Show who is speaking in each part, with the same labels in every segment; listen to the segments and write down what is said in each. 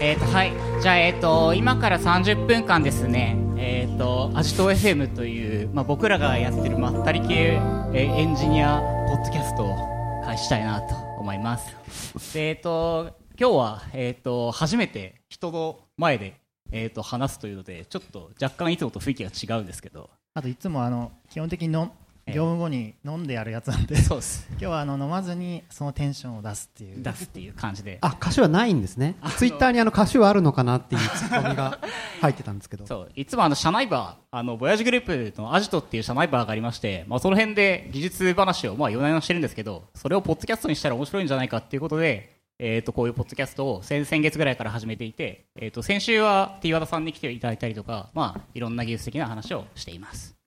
Speaker 1: えっ、とはい。じゃあえっ、と今から30分間ですね。えっ、とアジト FM というまあ僕らがやってるまったり系、えーエンジニアポッドキャストを開始したいなと思います。でえっ、と今日はえっ、と初めて人の前でえっ、と話すというのでちょっと若干いつもと雰囲気が違うんですけど。
Speaker 2: あといつもあの基本的にの業務後に飲んでやるやつなんで
Speaker 1: そうです。
Speaker 2: 今日はあの飲まずにそのテンションを出すっていう。
Speaker 1: 出すっていう感じで。
Speaker 3: あ歌詞はないんですね。ツイッターにあの歌詞はあるのかなっていうツッコミが入ってたんですけど。
Speaker 1: そういつもあの社内バーあのボヤージグループのアジトっていう社内バーがありまして、まあ、その辺で技術話をまあ夜な夜なしてるんですけどそれをポッドキャストにしたら面白いんじゃないかっていうことで、えー、とこういうポッドキャストを先先月ぐらいから始めていて、えー、と先週は T 和田さんに来ていただいたりとか、まあ、いろんな技術的な話をしています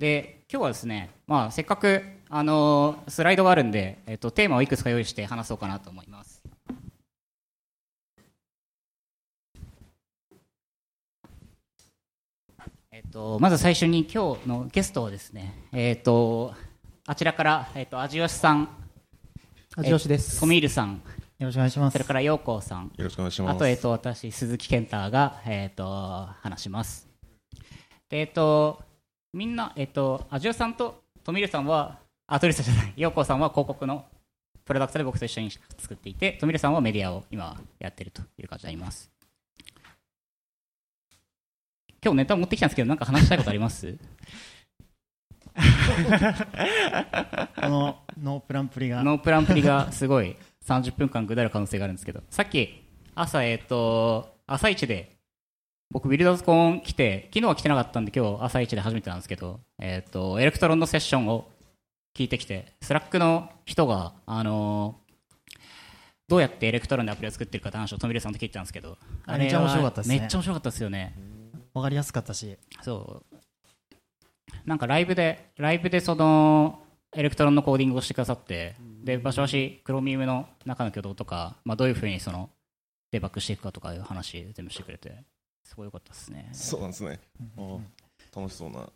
Speaker 1: で今日はですね、まあ、せっかく、あのースライドがあるんで、えー、とテーマをいくつか用意して話そうかなと思いますえっと、まず最初に今日のゲストをですね、えっと、あちらから、えっと、味吉さん、
Speaker 3: 味吉です
Speaker 1: トミールさん、
Speaker 2: よろしくお願いします
Speaker 1: それから陽光さん、
Speaker 4: よろしくお願いします。
Speaker 1: あと、えっと、私、鈴木健太が、えっと、話します。で、えっと、みんな、えっと、味吉さんとトミールさんは、あ、トミールさんじゃない、陽光さんは広告のプロダクトで僕と一緒に作っていて、トミールさんはメディアを今やってるという感じになります。今日ネタ持ってきたんですけど、なんか話したいことあります？
Speaker 2: このノープランぶりが。
Speaker 1: ノープランプリがすごい。30分間ぐだる可能性があるんですけど、さっき朝、えっ、と、朝一で、僕、 builderscon 来て、昨日は来てなかったんで、今日朝一で初めてなんですけど、えっ、と、 Electron のセッションを聞いてきて、 Slack の人が、あのーどうやって Electron でアプリを作ってるかって話をトミルさんと聞いてたんですけど、
Speaker 2: あめっちゃ面白かったですね
Speaker 1: めっちゃ面白かったですよね。
Speaker 2: 分かりやすかったし
Speaker 1: そう。なんかライブで、ライブでその、 Electron のコーディングをしてくださって、で、バシバシ、 Chromium の中の挙動とか、まあ、どういうふうにその、デバッグしていくかとかいう話全部してくれて、すごい良かったですね。
Speaker 4: そうなんですね。あー楽しそうな。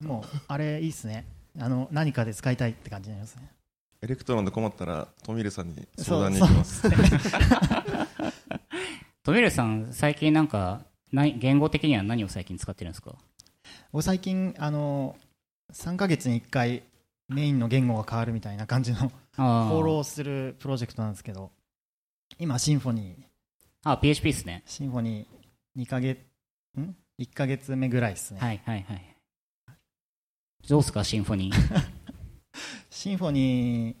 Speaker 2: もうあれいいっすねあの何かで使いたいって感じになりますね
Speaker 4: Electron で困ったら、トミルさんに相談に行きます。
Speaker 1: トミルさん、最近なんか、ない言語的には何を最近使ってるんですか？
Speaker 2: 僕最近あの3ヶ月に1回メインの言語が変わるみたいな感じのフ
Speaker 1: あ
Speaker 2: ォローするプロジェクトなんですけど今シンフォニー
Speaker 1: あ、PHP ですね。
Speaker 2: シンフォニー2ヶ月ん？1ヶ月目ぐらいですね、
Speaker 1: はいはいはい。どうすか、シンフォニー？
Speaker 2: シンフォニー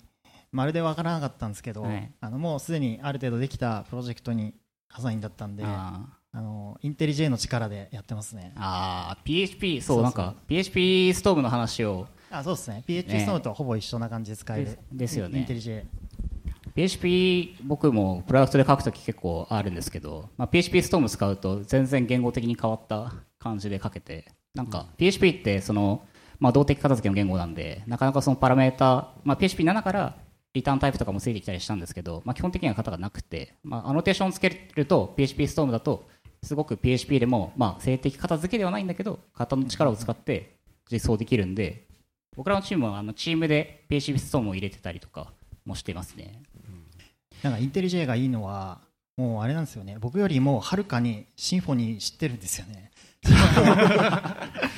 Speaker 2: まるでわからなかったんですけど、
Speaker 1: はい。
Speaker 2: あのもうすでにある程度できたプロジェクトにアサインだったんであのインテリジェの力でやってますね。
Speaker 1: あー、PHP、そう、なんか、PHP ストーブの話を、
Speaker 2: あそうですね。PHP
Speaker 1: ね
Speaker 2: ストームとほぼ一緒な感じで使える、
Speaker 1: ですですよね。
Speaker 2: インテリジェ
Speaker 1: PHP 僕もプロダクトで書くとき結構あるんですけど、まあ、PHP ストーム使うと全然言語的に変わった感じで書けてなんか PHP ってその、まあ、動的片付けの言語なんでなかなかそのパラメータ、まあ、PHP7 からリターンタイプとかもついてきたりしたんですけど、まあ、基本的には型がなくて、まあ、アノテーションをつけると PHP ストームだとすごく PHP でも、まあ、静的片付けではないんだけど型の力を使って実装できるんで僕らのチームはあのチームで PHP ストームを入れてたりとかもしてますね。
Speaker 2: なんかインテリジェがいいのはもうあれなんですよね。僕よりもはるかにシンフォニー知ってるんですよね。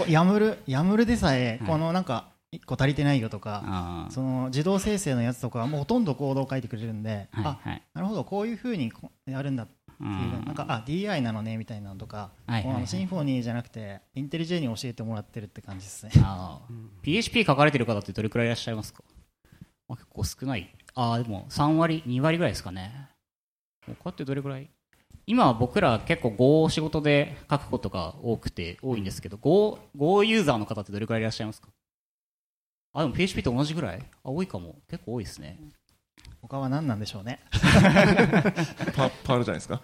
Speaker 2: ヤムルヤムルでさえ
Speaker 1: はい。
Speaker 2: このなんか1個足りてないよとか、その自動生成のやつとかはもうほとんどコードを書いてくれるんで、
Speaker 1: はい
Speaker 2: あ
Speaker 1: はい。
Speaker 2: なるほどこういうふうにこやるんだって
Speaker 1: う
Speaker 2: いう、
Speaker 1: ん。
Speaker 2: なんかあ DI なのねみたいなのとか、
Speaker 1: はい
Speaker 2: シンフォニーじゃなくてインテリジェに教えてもらってるって感じですね。
Speaker 1: PHP 書かれてる方ってどれくらいいらっしゃいますか、まあ、結構少ないああでも3割2割ぐらいですかね。他ってどれくらい？今は僕ら結構 Go を仕事で書くことが多くて多いんですけど Go, Go ユーザーの方ってどれくらいいらっしゃいますか？あでも PHP と同じぐらい？あ多いかも。結構多いですね。
Speaker 2: 他は何なんでしょうね。
Speaker 4: パパールじゃないですか？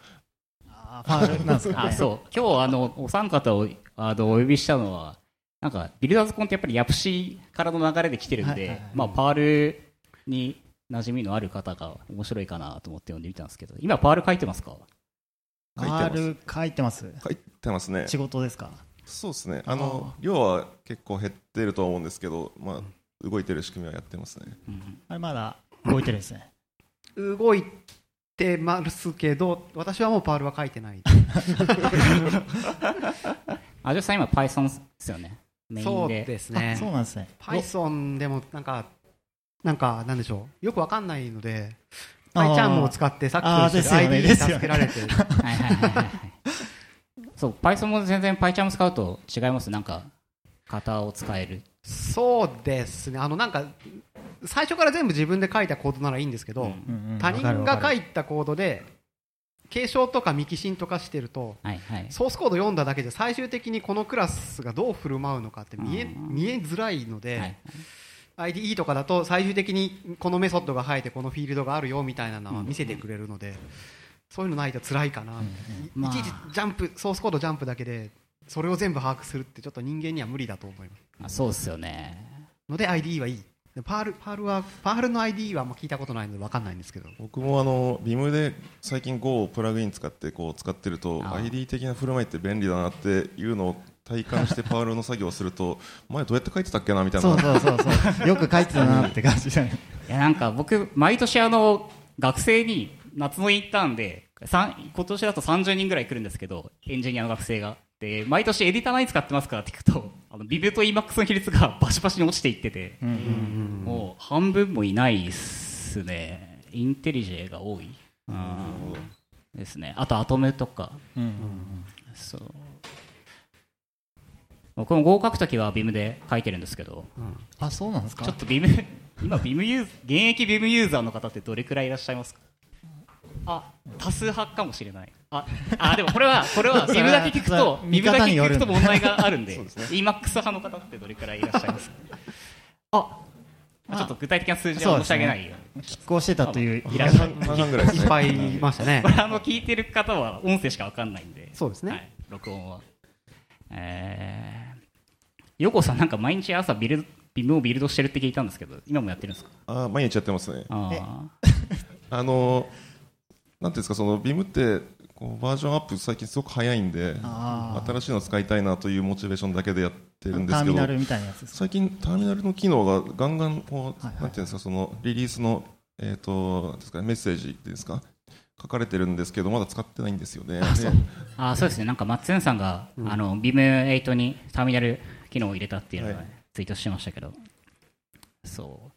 Speaker 2: あーファールなんですか？
Speaker 1: あ
Speaker 2: ね
Speaker 1: そう。今日あのお三方をあのお呼びしたのはなんかビルダーズコンってやっぱりヤプシからの流れで来てるんで、
Speaker 2: はいはいはい。
Speaker 1: まあ、パールに馴染みのある方が面白いかなと思って読んでみたんですけど。今パール書いてますか？
Speaker 4: 書いてます。
Speaker 2: 書いてます。
Speaker 4: 書いてますね。
Speaker 2: 仕事ですか？
Speaker 4: そうですね。あの、量は結構減ってるとは思うんですけど、まあ、動いてる仕組みはやってますね。
Speaker 1: うん。
Speaker 2: あれまだ動いてるんですね。
Speaker 3: 動いてますけど私はもうパールは書いてない。
Speaker 1: あじゃさん今 Python ですよね。メイ
Speaker 3: そう
Speaker 1: ンで
Speaker 3: ですね。
Speaker 2: あそうなんですね。
Speaker 3: Python でもなんかなんかなんでしょう。よくわかんないので
Speaker 2: あー。
Speaker 3: PyCharm を使ってさっき
Speaker 2: あー
Speaker 3: と一緒で
Speaker 2: ですよね。
Speaker 3: ID に助けられて。
Speaker 1: はいはいはいはいそう Python も全然 PyCharm 使うと違います？なんか型を使える。
Speaker 3: そうですね。あのなんか最初から全部自分で書いたコードならいいんですけど、他人が書いたコードで継承とか未起進とかしてると
Speaker 1: はいはい。
Speaker 3: ソースコード読んだだけで最終的にこのクラスがどう振る舞うのかって見え
Speaker 1: うん。
Speaker 3: 見えづらいので、
Speaker 1: はい
Speaker 3: IDE とかだと最終的にこのメソッドが生えてこのフィールドがあるよみたいなのは見せてくれるので、そういうのないと辛いかな、いちいちジャンプソースコードジャンプだけでそれを全部把握するってちょっと人間には無理だと思います。
Speaker 1: あそうですよね。
Speaker 3: ので IDE はいい。で Perl Perl はパールの IDE はあんま聞いたことないので分かんないんですけど。
Speaker 4: 僕もあの Vim で最近 Go をプラグイン使ってこう使ってると
Speaker 1: あー。
Speaker 4: ID 的な振る舞いって便利だなっていうのを体感して Perl の作業をすると 前どうやって書いてたっけな？みたいな。
Speaker 2: そうそうそうそう。よく書いてたなって感じだね。
Speaker 1: いやなんか僕毎年あの学生に夏のインターンでさん今年だと30人ぐらい来るんですけどエンジニアの学生が。で毎年エディター何使ってますかって聞くとあのビブと EMAX の比率が バシバシに落ちていってて、もう半分もいないっすね。インテリジェが多い。うん。ですね。あとアトムとか。
Speaker 2: うんうん。
Speaker 1: そう僕も合格時はビムで書いてるんですけど。
Speaker 2: あそうなんですか？
Speaker 1: ちょっとビム今ビムユー現役ビムユーザーの方ってどれくらいいらっしゃいますか？あ。多数派かもしれない。ああでもこれはこ れはビムだけ聞くとビムだけ聞く
Speaker 2: 見方による
Speaker 1: と問題があるんで。
Speaker 4: そうですね。
Speaker 1: EMAX 派の方ってどれくらいいらっしゃいますか？あ。ちょっと具体的な数字は申し上げないように。
Speaker 2: 拮抗してたという
Speaker 1: いらっしゃる
Speaker 4: い
Speaker 3: っぱいいましたね。
Speaker 1: これあの聞いてる方は音声しかわかんないんで。
Speaker 3: そうですね。
Speaker 1: はい、録音はえー、横さんなんか毎日朝ビルドビムをビルドしてるって聞いたんですけど今もやってるんですか？
Speaker 4: あー毎日やってますね。
Speaker 1: あ
Speaker 4: あのなんていうんですかそのビムってこうバージョンアップ最近すごく早いんで新しいの使いたいなというモチベーションだけでやってるんですけど
Speaker 2: ミナルみたいなやつですか？
Speaker 4: 最近ターミナルの機能がガンガンこう、
Speaker 2: はいはい
Speaker 4: なんていうんですかそのリリースのえっ、とですかメッセージっていうんですか書かれてるんですけどまだ使ってないんですよね。で
Speaker 1: あそうですね。なんかマッツンさんが、あのビム8にターミナル機能を入れたっていうのを
Speaker 4: はい。
Speaker 1: ツイートしてましたけど、そう。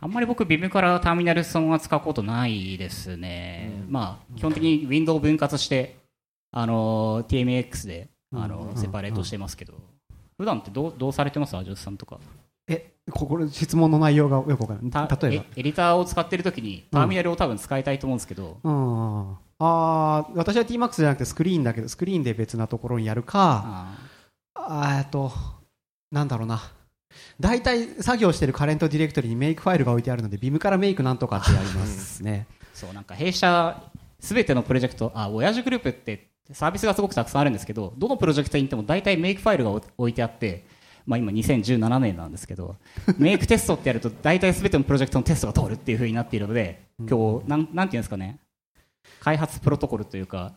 Speaker 1: あんまり僕ビムからターミナルそのまま使うことないですね、まあ基本的にウィンドウを分割してあの TMX であの、
Speaker 3: うん。
Speaker 1: セパレートしてますけど、普段ってどうどうされてます？アジョスさんとか。
Speaker 3: えこ質問の内容がよくわから
Speaker 1: た
Speaker 3: ない例えば。
Speaker 1: エエディターを使ってる時にターミナルを多分使いたいと思うんですけど、
Speaker 3: うんあー。私は TMAX じゃなくてスクリーンだけどスクリーンで別なところにやるか
Speaker 1: あ
Speaker 3: えっとなんだろうな。大体作業してるカレントディレクトリにメイクファイルが置いてあるのでビムからメイクなんとかってやりますね。
Speaker 1: そうなんか弊社すべてのプロジェクトあ親父グループってサービスがすごくたくさんあるんですけどどのプロジェクトに行っても大体メイクファイルが置いてあってまあ今2017年なんですけどメイクテストってやると大体すべてのプロジェクトのテストが通るっていう風になっているので今日なんなんていうんですかね。開発プロトコルというか。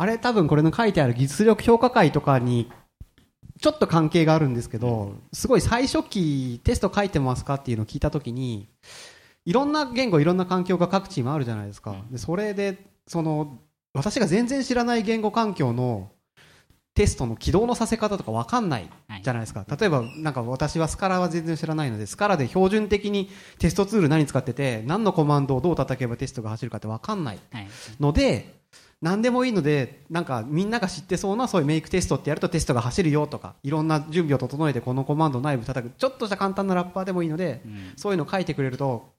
Speaker 3: あれ多分これの書いてある実力評価会とかにちょっと関係があるんですけどすごい最初期テスト書いてますかっていうのを聞いたときにいろんな言語いろんな環境が各チームあるじゃないですか。でそれでその私が全然知らない言語環境のテストの起動のさせ方とか分かんない
Speaker 1: はい
Speaker 3: じゃないですか。例えばなんか私はスカラは全然知らないのでスカラで標準的にテストツール何使ってて何のコマンドをどう叩けばテストが走るかって分かんない
Speaker 1: はい。
Speaker 3: ので何でもいいのでなんかみんなが知ってそうなそういうメイクテストってやるとテストが走るよとかいろんな準備を整えてこのコマンド内部叩く。ちょっとした簡単なラッパーでもいいので
Speaker 1: うん。
Speaker 3: そういうの書いてくれると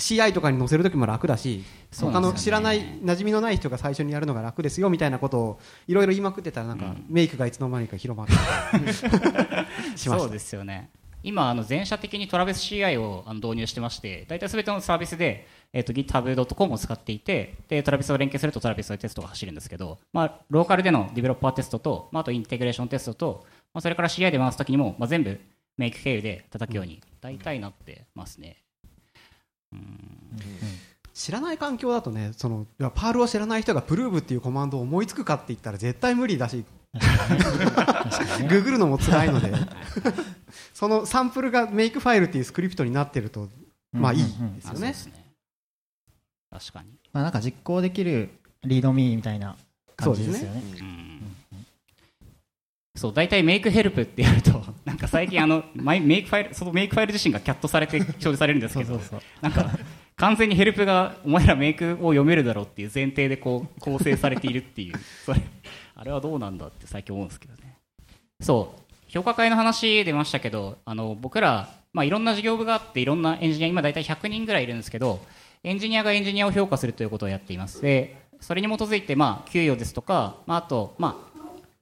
Speaker 3: CI とかに載せるときも楽だし
Speaker 1: ね。
Speaker 3: の知らない馴染みのない人が最初にやるのが楽ですよみたいなことをいろいろ言いまくってたらなんか
Speaker 1: うん。
Speaker 3: メイクがいつの間にか広まって しました。
Speaker 1: そうですよね。今あの全社的にトラベス CI をあの導入してまして大体すべてのサービスで、えっと GitHub.com を使っていてで Travis を連携すると Travis のテストが走るんですけど、まあ、ローカルでのディベロッパーテストと、まあ、あとインテグレーションテストと、まあ、それから CI で回すときにも、まあ、全部 make 経由で叩くように大体なってますね、
Speaker 3: 知らない環境だとねその Perl を知らない人が prove っていうコマンドを思いつくかって言ったら絶対無理だし。ググるのも辛いので。そのサンプルが Makefile っていうスクリプトになってるとまあいいですよね。
Speaker 1: あそうですね。確かに。
Speaker 2: まあなんか実行できる README みたいな感じですよね。
Speaker 1: うんそう、大体 make help ってやると、なんか最近あの、 my Makefile、その Makefile 自身が cat されて表示されるんですけど、なんか、完全にヘルプが、お前ら make を読めるだろうっていう前提でこう、構成されているっていう、それ、あれはどうなんだって最近思うんですけどね。そう、評価会の話出ましたけど、あの、僕ら、まあいろんな事業部があって、いろんなエンジニア、今大体100人ぐらいいるんですけど、エンジニアがエンジニアを評価するということをやっています。で、それに基づいて、まあ、給与ですとか、まあ、あと、まあ、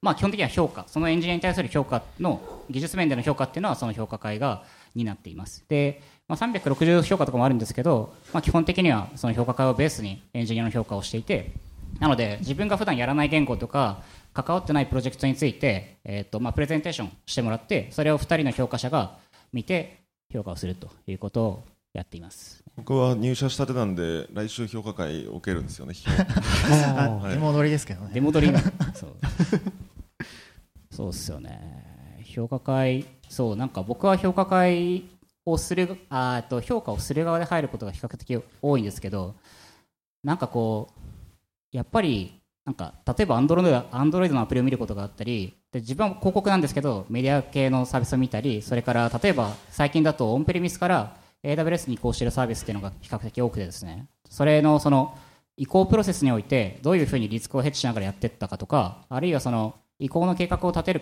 Speaker 1: まあ、基本的には評価、そのエンジニアに対する評価の、技術面での評価っていうのは、その評価会が担っています。で、まあ、360評価とかもあるんですけど、まあ、基本的にはその評価会をベースにエンジニアの評価をしていて、なので、自分が普段やらない言語とか、関わってないプロジェクトについて、えっ、と、まあ、プレゼンテーションしてもらって、それを2人の評価者が見て、評価をするということをやっています。
Speaker 4: 僕は入社したてなんで来週評価会を受けるんですよね
Speaker 2: あ
Speaker 4: はい
Speaker 2: 出戻りですけどね。
Speaker 1: 出戻りが そうそうっすよね。評価会そうなんか僕は評価会をするあと評価をする側で入ることが比較的多いんですけどなんかこうやっぱりなんか例えば Android, Android のアプリを見ることがあったりで自分は広告なんですけどメディア系のサービスを見たりそれから例えば最近だとオンプレミスから AWS に移行しているサービスっていうのが比較的多くてですね。それのその移行プロセスにおいてどういうふうにリスクをヘッジしながらやっていったかとかあるいはその移行の計画を立てる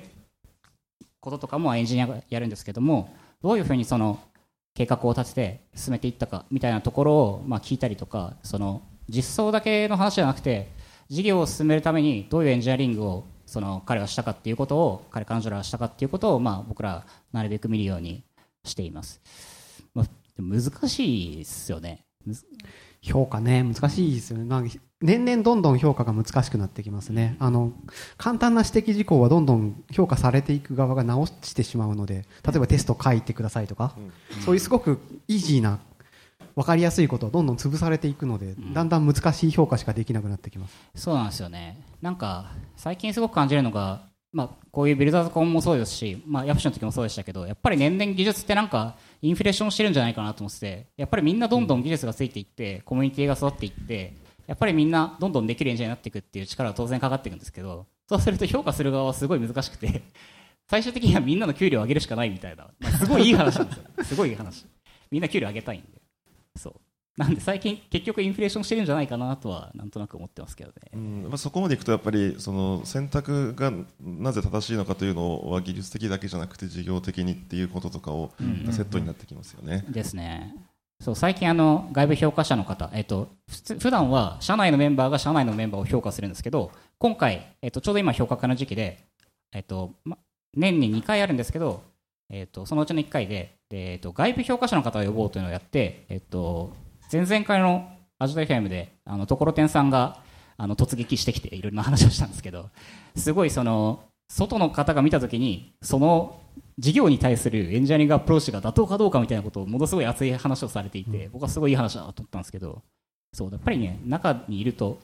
Speaker 1: こととかもエンジニアがやるんですけどもどういうふうにその計画を立てて進めていったかみたいなところをまあ聞いたりとかその実装だけの話じゃなくて事業を進めるためにどういうエンジニアリングをその彼がしたかっていうことを彼彼女らがしたかっていうことをまあ僕らなるべく見るようにしています、難しいですよね。
Speaker 3: 評価ね、難しいですよね。なんか年々どんどん評価が難しくなってきますね。あの、簡単な指摘事項はどんどん評価されていく側が直してしまうので、例えばテスト書いてくださいとか、そういうすごくイージーな、わかりやすいことはどんどん潰されていくので、
Speaker 1: ん
Speaker 3: だんだん難しい評価しかできなくなってきます。
Speaker 1: そうなんですよね。なんか、最近すごく感じるのが、まあ、こういうビルダーズコンもそうですし、まあ、ヤプシの時もそうでしたけど、やっぱり年々技術ってなんか、インフレーションしてるんじゃないかなと思ってて、やっぱりみんなどんどん技術がついていって、コミュニティが育っていって、やっぱりみんなどんどんできるエンジニアになっていくっていう力は当然かかっていくんですけど、そうすると評価する側はすごい難しくて、最終的にはみんなの給料を上げるしかないみたいな、まあ、すごいいい話なんですよ。すごいいい話。みんな給料上げたいんで。そう。なんで最近結局インフレーションしてるんじゃないかなとはなんとなく思ってますけどね。
Speaker 4: うんまあ、そこまでいくとやっぱりその選択がなぜ正しいのかというのは技術的だけじゃなくて事業的にっていうこととかをセットになってきますよね。
Speaker 1: ですね。そう最近あの外部評価者の方、えっと普段は社内のメンバーが社内のメンバーを評価するんですけど、今回えっとちょうど今評価会の時期で、えっとま、年に2回あるんですけど、えっとそのうちの1回で、でえっと外部評価者の方を呼ぼうというのをやって、えっと前々回のアジト FM であのところてんさんがあの突撃してきていろいろな話をしたんですけど、すごいその外の方が見たときにその事業に対するエンジニアリングアプローチが妥当かどうかみたいなことをものすごい熱い話をされていて、僕はすごいいい話だなと思ったんですけど、そうやっぱりね、中にいると、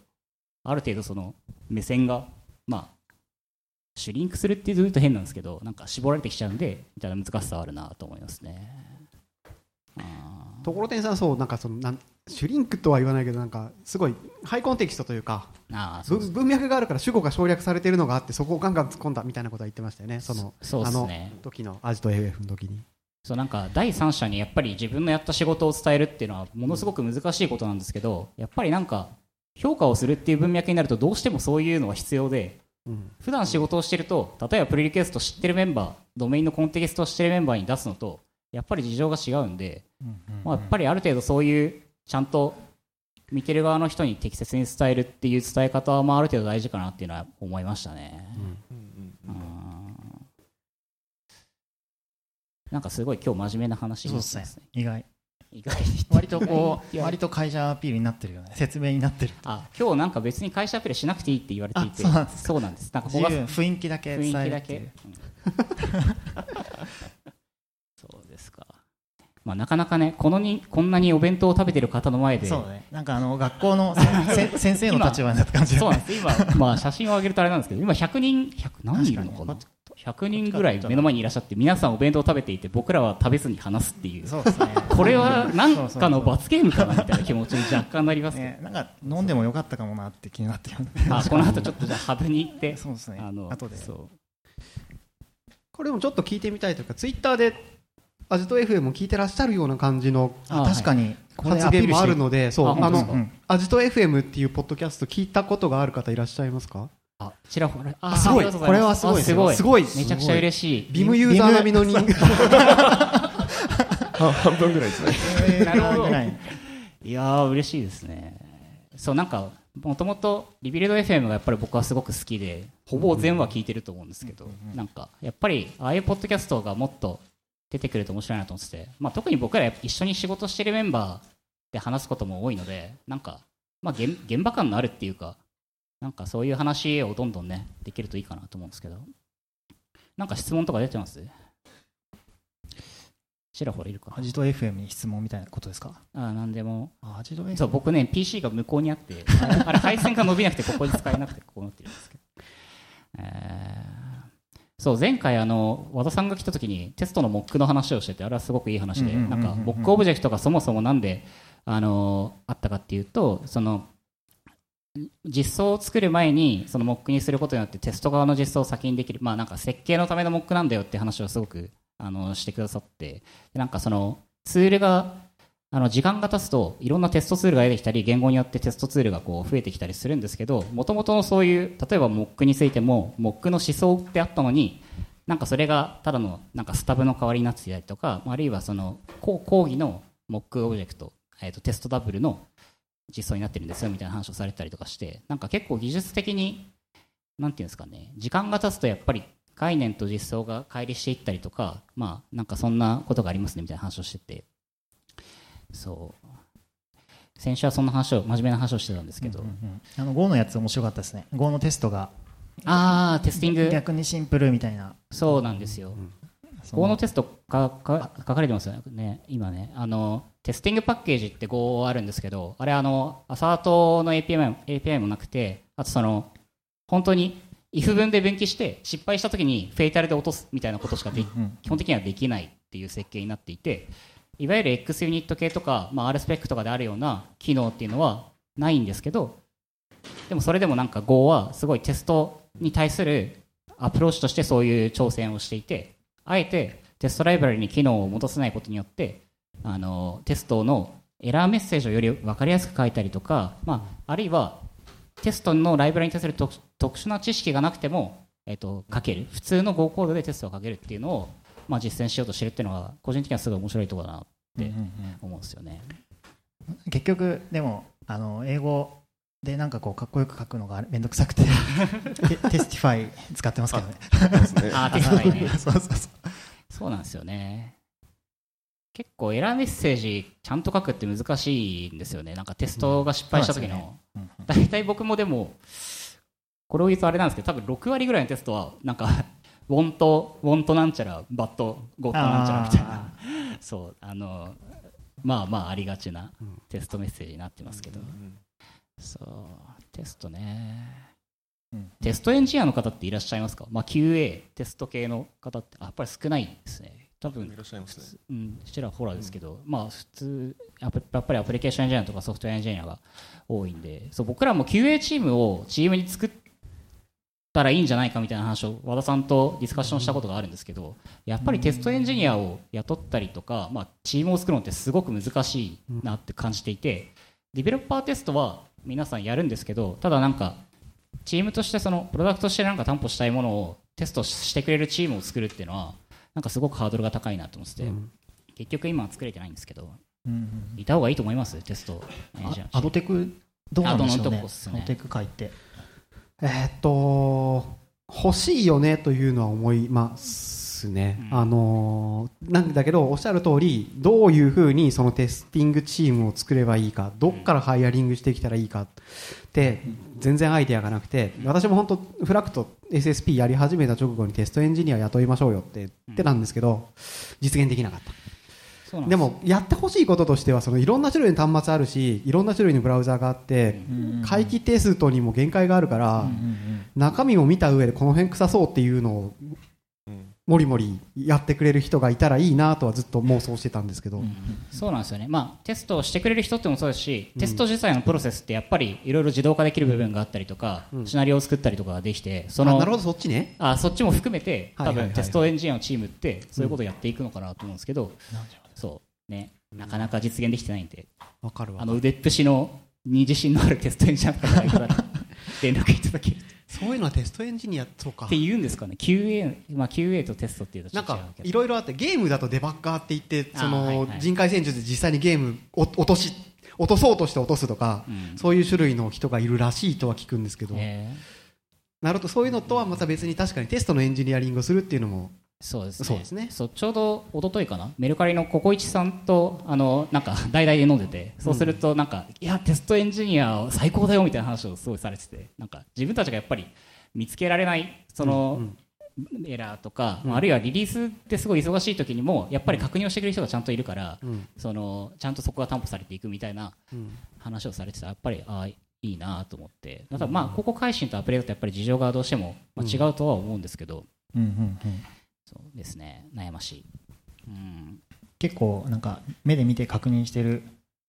Speaker 1: ある程度その目線が、まあ、シュリンクするって言うと変なんですけど、なんか絞られてきちゃうんで、みたいな難しさはあるなと思いますね。あ
Speaker 3: ところてんさんそうなんかそのなんシュリンクとは言わないけどなんかすごいハイコンテキストというか
Speaker 1: ーあー、そう
Speaker 3: 文文脈があるから主語が省略されているのがあってそこをガンガン突っ込んだみたいなことは言ってましたよね。その
Speaker 1: そうで
Speaker 3: あの。時のアジト AF の時に。
Speaker 1: そうなんか第三者にやっぱり自分のやった仕事を伝えるっていうのはものすごく難しいことなんですけど、やっぱりなんか評価をするっていう文脈になるとどうしてもそういうのは必要で、
Speaker 3: うん。
Speaker 1: 普段仕事をしてると例えばプレリクエスト知ってるメンバードメインのコンテキストを知ってるメンバーに出すのとやっぱり事情が違うんで、まあ、やっぱりある程度そういうちゃんと見てる側の人に適切に伝えるっていう伝え方はまあある程度大事かなっていうのは思いましたね。うんなんかすごい今日真面目な話
Speaker 2: で
Speaker 1: なってますす
Speaker 2: ね
Speaker 1: ね。。
Speaker 2: 意外。
Speaker 1: 意外に
Speaker 2: 割とこ
Speaker 1: いうや
Speaker 2: 割と会社アピールになってるよね。説明になってる。
Speaker 1: あ今日なんか別に会社アピールしなくていいって言われていて
Speaker 2: あそうなんです
Speaker 1: そうなんですなんか
Speaker 2: 雰囲気だけ伝
Speaker 1: 雰囲気だ
Speaker 2: えるっていう
Speaker 1: け。まあなかなかねこのにこんなにお弁当を食べてる方の前で
Speaker 2: そうね。なんかあの学校の 先生の立場になった感じ
Speaker 1: そうなんです。今まあ写真を上げるとあれなんですけど今100人100何人いるのかな？100人ぐらい目の前にいらっしゃって皆さんお弁当を食べていて僕らは食べずに話すっていう。
Speaker 2: そうですね。
Speaker 1: これは何かの罰ゲームかなみたいな気持ちに若干なります
Speaker 2: ねなんか飲んでもよかったかもなって気になってる。
Speaker 1: あこの後ちょっとじゃあハブに行って。
Speaker 2: そうですね。
Speaker 1: あの
Speaker 2: 後で。
Speaker 1: そう。
Speaker 3: これもちょっと聞いてみたいというかツイッターでアジト FM も聞いてらっしゃるような感じの
Speaker 1: あ
Speaker 2: 確かに
Speaker 3: 発言もあるのでそう
Speaker 1: あ
Speaker 3: あのアジト FM っていうポッドキャスト聞いたことがある方いらっしゃいますか？
Speaker 1: あちらほら。あ
Speaker 3: すごい。
Speaker 2: これはすごいです
Speaker 1: ごい。
Speaker 3: すごい
Speaker 1: めちゃくちゃ嬉しい。
Speaker 3: ビムユーザー並みの人。間
Speaker 4: は半分ぐらいですね。
Speaker 2: い。
Speaker 1: いやー嬉しいですね。そうなんかもともとリビルド FM がやっぱり僕はすごく好きでほぼ全話聞いてると思うんですけど、なんかやっぱりああいうポッドキャストがもっと出てくると面白いなと思ってて、まあ、特に僕ら一緒に仕事してるメンバーで話すことも多いのでなんか、まあ、現現場感のあるっていうかなんかそういう話をどんどんねできるといいかなと思うんですけど。なんか質問とか出てます？ちらほらいるか。
Speaker 2: アジト FM に質問みたいなことですか？
Speaker 1: あなんでも。
Speaker 2: あアジト FM
Speaker 1: そう僕ね PC が向こうにあってあれあれ配線が伸びなくてここに使えなくてこうなってるんですけど、えーそう前回あの和田さんが来た時にテストのモックの話をしててあれはすごくいい話でなんかモックオブジェクトがそもそもなんであのあったかっていうとその実装を作る前にそのモックにすることによってテスト側の実装を先にできるまあなんか設計のためのモックなんだよって話をすごくあのしてくださってでなんかそのツールがあの時間が経つといろんなテストツールが出てきたり言語によってテストツールがこう増えてきたりするんですけどもともとのそういう例えば Mock についても Mock の思想ってあったのになんかそれがただのなんかスタブの代わりになっていたりとかあるいはその講義の Mock オブジェクト、えー、とテストダブルの実装になってるんですよみたいな話をされたりとかしてなんか結構技術的になんていうんですかね時間が経つとやっぱり概念と実装が乖離していったりとかまあなんかそんなことがありますねみたいな話をしてて。そう。先週はそんな話を真面目な話をしてたんですけど、
Speaker 2: うんうんあの Go のやつ面白かったですね。Go のテストが。
Speaker 1: ああテスティング？
Speaker 2: 逆にシンプルみたいな。
Speaker 1: そうなんですよ、
Speaker 2: そ
Speaker 1: Go のテストかか書かれてますよね。今ね。あのテスティングパッケージって Go あるんですけどあれあのアサートの API も API もなくてあとその本当に if 文で分岐して失敗した時にフェイタルで落とすみたいなことしか基本的にはできないっていう設計になっていていわゆる X ユニット系とか、まあ、R スペックとかであるような機能っていうのはないんですけどでもそれでもなんか Go はすごいテストに対するアプローチとしてそういう挑戦をしていてあえてテストライブラリに機能を戻さないことによってあのテストのエラーメッセージをより分かりやすく書いたりとか、まあ、あるいはテストのライブラリに対する特特殊な知識がなくても、えっと書ける。普通の Go コードでテストを書けるっていうのを、まあ、実践しようとしてるっていうのが個人的にはすごい面白いところだなって
Speaker 2: うんうん
Speaker 1: 思うんですよね。
Speaker 2: うん結局でもあの英語でなんかこうかっこよく書くのがめんどくさくて テ testify 使ってますけどね
Speaker 1: あー testify ね
Speaker 2: そうそうそう
Speaker 1: そうなんですよね。結構エラーメッセージちゃんと書くって難しいんですよね。なんかテストが失敗した時の。
Speaker 2: うんうん
Speaker 1: 大体僕もでも、これを言うとあれなんですけど、多分6割ぐらいのテストは、なんか、 want、want なんちゃら、 but、got なんちゃらみたいな、そう、あの、まあまあありがちなテストメッセージになってますけど、そう、テストね。
Speaker 2: うん。
Speaker 1: テストエンジニアの方っていらっしゃいますか、まあ、QA、テスト系の方って、あやっぱり少ないですね。多分
Speaker 4: いらっしゃいますね。
Speaker 1: うん、ちらほらですけど、まあ普通やっぱやっぱりアプリケーションエンジニアとかソフトウェアエンジニアが多いんで。そう僕らも QA チームをチームに作ったらいいんじゃないかみたいな話を和田さんとディスカッションしたことがあるんですけどやっぱりテストエンジニアを雇ったりとか、まあ、チームを作るのってすごく難しいなって感じていてディベロッパーテストは皆さんやるんですけどただなんかチームとしてそのプロダクトとしてなんか担保したいものをテストしてくれるチームを作るっていうのはなんかすごくハードルが高いなと思ってて、結局今は作れてないんですけどいた方がいいと思います？テストエンジニア
Speaker 2: あアドテクどうなんでしょうね。アドテク書いて
Speaker 3: えーっと欲しいよねというのは思いますね、
Speaker 1: うん。
Speaker 3: あのーなんだけどおっしゃる通りどういうふうにそのテスティングチームを作ればいいかどっからハイアリングしてきたらいいかって全然アイデアがなくて私も本当フラクト SSP やり始めた直後にテストエンジニア雇いましょうよって言ってたんですけど実現できなかったでもやってほしいこととしてはそのいろんな種類の端末あるしいろんな種類のブラウザがあって回帰テストにも限界があるから、中身を見た上でこの辺臭そうっていうのをもりもりやってくれる人がいたらいいなとはずっと妄想してたんですけど、
Speaker 1: そうなんですよね、まあ、テストをしてくれる人ってもそうですし、テスト自体のプロセスってやっぱりいろいろ自動化できる部分があったりとか、シナリオを作ったりとかができてその
Speaker 3: あなるほどそっちね。
Speaker 1: あそっちも含めて多分テストエンジニアのチームってそういうことをやっていくのかなと思うんですけど、そうね、なかなか実現できてないんで、
Speaker 3: わかるわ。
Speaker 1: あの腕っぷしのに自信のあるテストエンジニアの方がいたら連絡いただける
Speaker 3: そういうのはテストエンジニアそうか。
Speaker 1: って言うんですかね。QA,、まあ、QA とテストっていうとちょ
Speaker 3: なん
Speaker 1: っと違うけど。
Speaker 3: かいろいろあってゲームだとデバッガーって言ってそ
Speaker 1: あーはい
Speaker 3: の
Speaker 1: はい。
Speaker 3: 人海戦術で実際にゲームを落とし落とそうとして落とすとか、
Speaker 1: うん。
Speaker 3: そういう種類の人がいるらしいとは聞くんですけど、
Speaker 1: え
Speaker 3: なるとそういうのとはまた別に確かにテストのエンジニアリングをするっていうのも
Speaker 1: ーそうですね。
Speaker 3: そうですね。
Speaker 1: そうちょうど一昨日かな？メルカリのココイチさんとあのなんか 代々で飲んでてそうするとなんか、いやテストエンジニア最高だよみたいな話をすごいされててなんか自分たちがやっぱり見つけられないその、エラーとか、まああるいはリリースですごい忙しい時にもやっぱり確認をしてくれる人がちゃんといるから、
Speaker 3: うん。
Speaker 1: そのちゃんとそこが担保されていくみたいな
Speaker 3: うん。
Speaker 1: 話をされてたやっぱりああいいなと思って。ただまあここ改心とアプリだとやっぱり事情がどうしても、まあ、違うとは思うんですけど、
Speaker 2: うんうんうん
Speaker 1: そうですね。悩ましい、うん、
Speaker 2: 結構なんか目で見て確認してる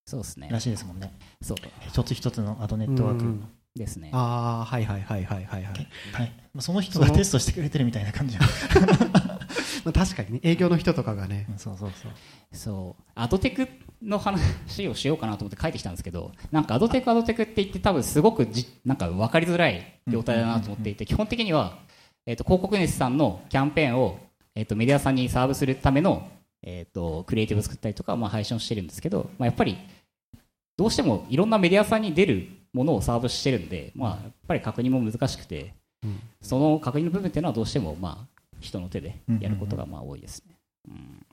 Speaker 1: そうですね。
Speaker 2: らしいですもんね。
Speaker 1: そう。
Speaker 2: 一つ一つのアドネットワーク、
Speaker 3: うん。
Speaker 1: ですね。
Speaker 3: ああはいはいはいはいはいはい
Speaker 2: はい。まあ、その人がテストしてくれてるみたいな感じ。
Speaker 3: まあ確かにね。営業の人とかがね。
Speaker 2: うんそうそうそう。
Speaker 1: そう。アドテクの話をしようかなと思って書いてきたんですけどなんかアドテクアドテクって言って多分すごくじなんか分かりづらい業態だなと思っていて基本的には、えー、と広告主さんのキャンペーンを、えー、とメディアさんにサーブするための、えー、とクリエイティブを作ったりとか、まあ、配信をしてるんですけど、まあ、やっぱりどうしてもいろんなメディアさんに出るものをサーブしてるんで、まあ、やっぱり確認も難しくて、
Speaker 3: うん。
Speaker 1: その確認の部分っていうのはどうしても、まあ、人の手でやることがまあ多いですね。うん。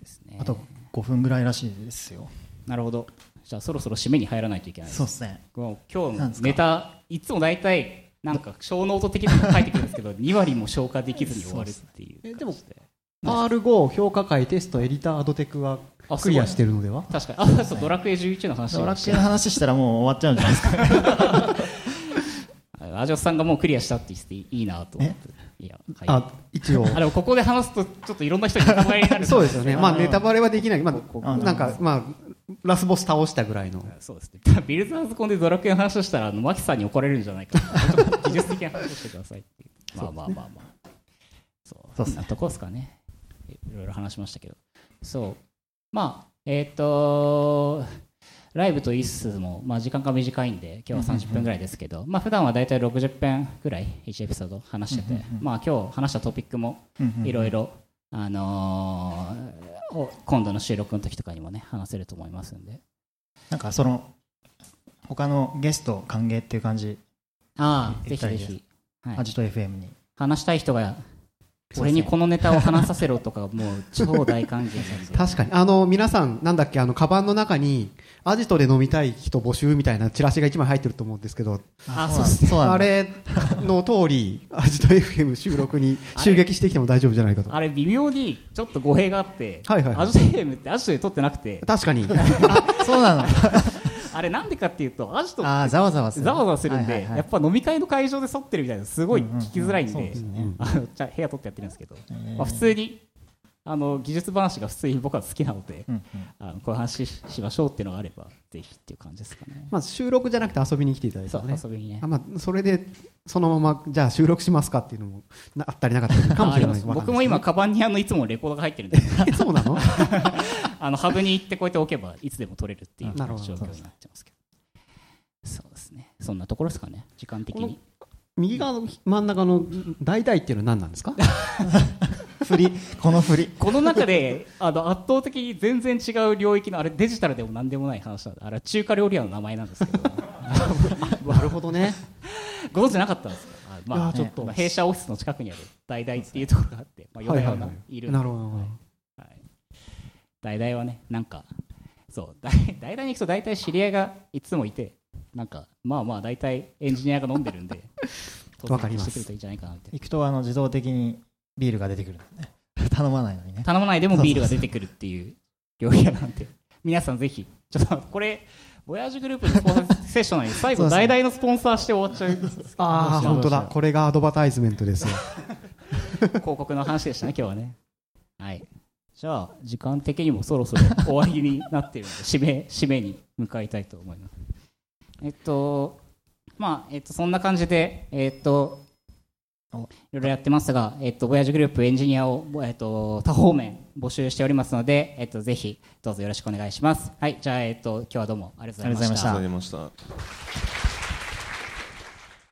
Speaker 1: ですね。
Speaker 2: あと5分ぐらいらしいですよ。
Speaker 1: なるほど。じゃあそろそろ締めに入らないといけないです。
Speaker 2: そうですね。
Speaker 1: 今日ネタ、いつも大体、なんか小ノート的なの書いてくるんですけど、2割も消化できずに終わるっていう
Speaker 3: えでも
Speaker 1: 感じで。
Speaker 3: R5 評価会テストエディターアドテクは
Speaker 1: あ
Speaker 3: クリアしてるのでは？
Speaker 1: 確かに。あ、そう、ドラクエ11の話
Speaker 2: ドラクエの話したらもう終わっちゃうんじゃないですか。
Speaker 1: アジョスさんがもうクリアしたって言ってていいなと思って。いや、はい。
Speaker 3: あ一応。
Speaker 1: あ、でもここで話すと、ちょっといろんな人にネタバレになる
Speaker 3: そうですよね。まあ
Speaker 1: あ
Speaker 3: ネタバレはできない。まあ
Speaker 2: あ
Speaker 3: なんかまあラスボス倒したぐらいの
Speaker 1: そうですね。ビルザーズコンでドラクエの話をしたら、あの、マキさんに怒られるんじゃないか技術的な話をしてくださいっていう。まあまあまあまあ。そう。
Speaker 2: そすね
Speaker 1: そんなとこですかね。いろいろ話しましたけど。そう。まあ、えっ、とライブとイッスも、まあ、時間が短いんで、今日は30分ぐらいですけど、まあ、普段は大体60分ぐらい、1エピソード話してて、まあ、今日話したトピックも、いろいろ、あのーお今度の収録の時とかにもね、話せると思いますんで。
Speaker 2: なんかその他のゲスト歓迎っていう感じ
Speaker 1: ああ、ぜひぜひ。はい
Speaker 2: アジト FM に
Speaker 1: 話したい人が、俺にこのネタを話させろとか、もう超大歓迎で。
Speaker 3: 確かに。あの皆さんなんだっけあのカバンの中にアジトで飲みたい人募集みたいなチラシが一枚入ってると思うんですけど。
Speaker 1: あ
Speaker 2: そう
Speaker 3: あれの通りアジト FM 収録に襲撃してきても大丈夫じゃないかと。
Speaker 1: あれ、微妙にちょっと語弊があって、
Speaker 3: はいはいはい。
Speaker 1: アジトゲームってアジトで撮ってなくて、
Speaker 3: 確かに。
Speaker 2: そうなの
Speaker 1: あれなんでかっていうと、アジトっ
Speaker 2: ざわざわする。
Speaker 1: ざわざわするんで、
Speaker 2: はいはいはい。
Speaker 1: やっぱ飲み会の会場で撮ってるみたいなすごい聞きづらいんで
Speaker 2: うんうんね、
Speaker 1: あのじゃあ部屋撮ってやってるんですけど、
Speaker 2: えー。
Speaker 1: まあ、普通にあの技術話が普通に僕は好きなので、
Speaker 2: うんうん
Speaker 1: あのこういう話ししましょうっていうのがあれば、ぜひっていう感じですかね。
Speaker 3: まあ収録じゃなくて遊びに来ていただい
Speaker 1: そう、
Speaker 3: たね
Speaker 1: 遊びにね
Speaker 3: あ。まあそれでそのままじゃあ収録しますかっていうのもなあったりなかったりかもしれない
Speaker 1: ああります 僕も今、カバンにあのいつもレコードが入ってるんで、
Speaker 3: えそうなの？
Speaker 1: あのハブに行ってこうやって置けばいつでも撮れるっていう 状況になってますけど。そうですね。そんなところですかね。時間的に。
Speaker 3: 右側の真ん中の大々っていうのは何なんですか？
Speaker 2: 振りこの振り。
Speaker 1: この中であの圧倒的に全然違う領域のあれデジタルでも何でもない話なんであれは中華料理屋の名前なんですけど。
Speaker 3: なるほどね。
Speaker 1: ご存知なかったんですか？あまあ
Speaker 3: ちょっと。
Speaker 1: まあ弊社オフィスの近くにある大々っていうところがあって、まあ、夜な夜ないる
Speaker 3: なるほど
Speaker 1: はい。大々はねなんかそう大大々に行くと大体知り合いがいつもいてなんかまあまあ大体エンジニアが飲んでるんで
Speaker 3: わかります。
Speaker 1: してくるといいんじゃないかなって。
Speaker 2: 行くとあの自動的にビールが出てくるんだね。頼まないのにね。
Speaker 1: 頼まないでもビールが出てくるっていう料理屋なんで。皆さんぜひちょっとこれ親父グループのスポンサーセッションなのに最後大々のスポンサーして終わっちゃう。
Speaker 3: ああ本当だ。これがアドバタイズメントですよ。
Speaker 1: 広告の話でしたね今日はね。はい。じゃあ時間的にもそろそろ終わりになっているので締め締めに向かいたいと思います。えっとまあえっとそんな感じでえっといろいろやってますが、えっと、ボヤジグループエンジニアを、えっと、多方面募集しておりますので、えっと、ぜひどうぞよろしくお願いします。はい、じゃあ、えっと、今日はどうもありがとうございました。
Speaker 4: ありがとうございました。